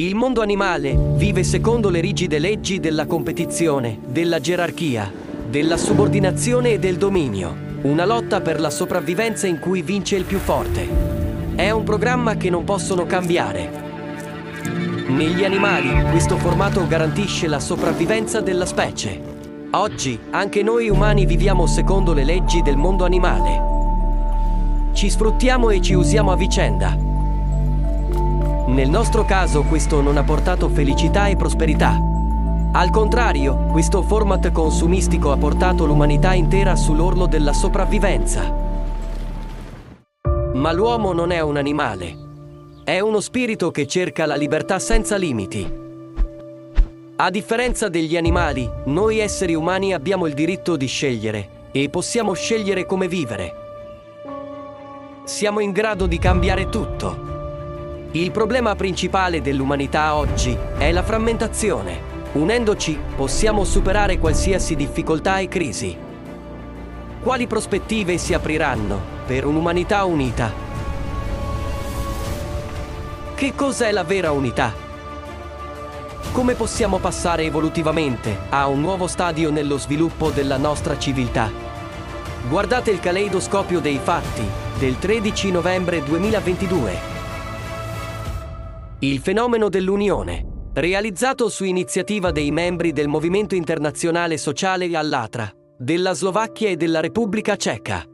Il mondo animale vive secondo le rigide leggi della competizione, della gerarchia, della subordinazione e del dominio. Una lotta per la sopravvivenza in cui vince il più forte. È un programma che non possono cambiare. Negli animali questo formato garantisce la sopravvivenza della specie. Oggi anche noi umani viviamo secondo le leggi del mondo animale. Ci sfruttiamo e ci usiamo a vicenda. Nel nostro caso questo non ha portato felicità e prosperità. Al contrario, questo format consumistico ha portato l'umanità intera sull'orlo della sopravvivenza. Ma l'uomo non è un animale. È uno spirito che cerca la libertà senza limiti. A differenza degli animali, noi esseri umani abbiamo il diritto di scegliere e possiamo scegliere come vivere. Siamo in grado di cambiare tutto. Il problema principale dell'umanità oggi è la frammentazione. Unendoci possiamo superare qualsiasi difficoltà e crisi. Quali prospettive si apriranno per un'umanità unita? Che cos'è la vera unità? Come possiamo passare evolutivamente a un nuovo stadio nello sviluppo della nostra civiltà? Guardate il caleidoscopio dei fatti del 13 novembre 2022. Il fenomeno dell'unione, realizzato su iniziativa dei membri del Movimento Internazionale Sociale Allatra, della Slovacchia e della Repubblica Ceca.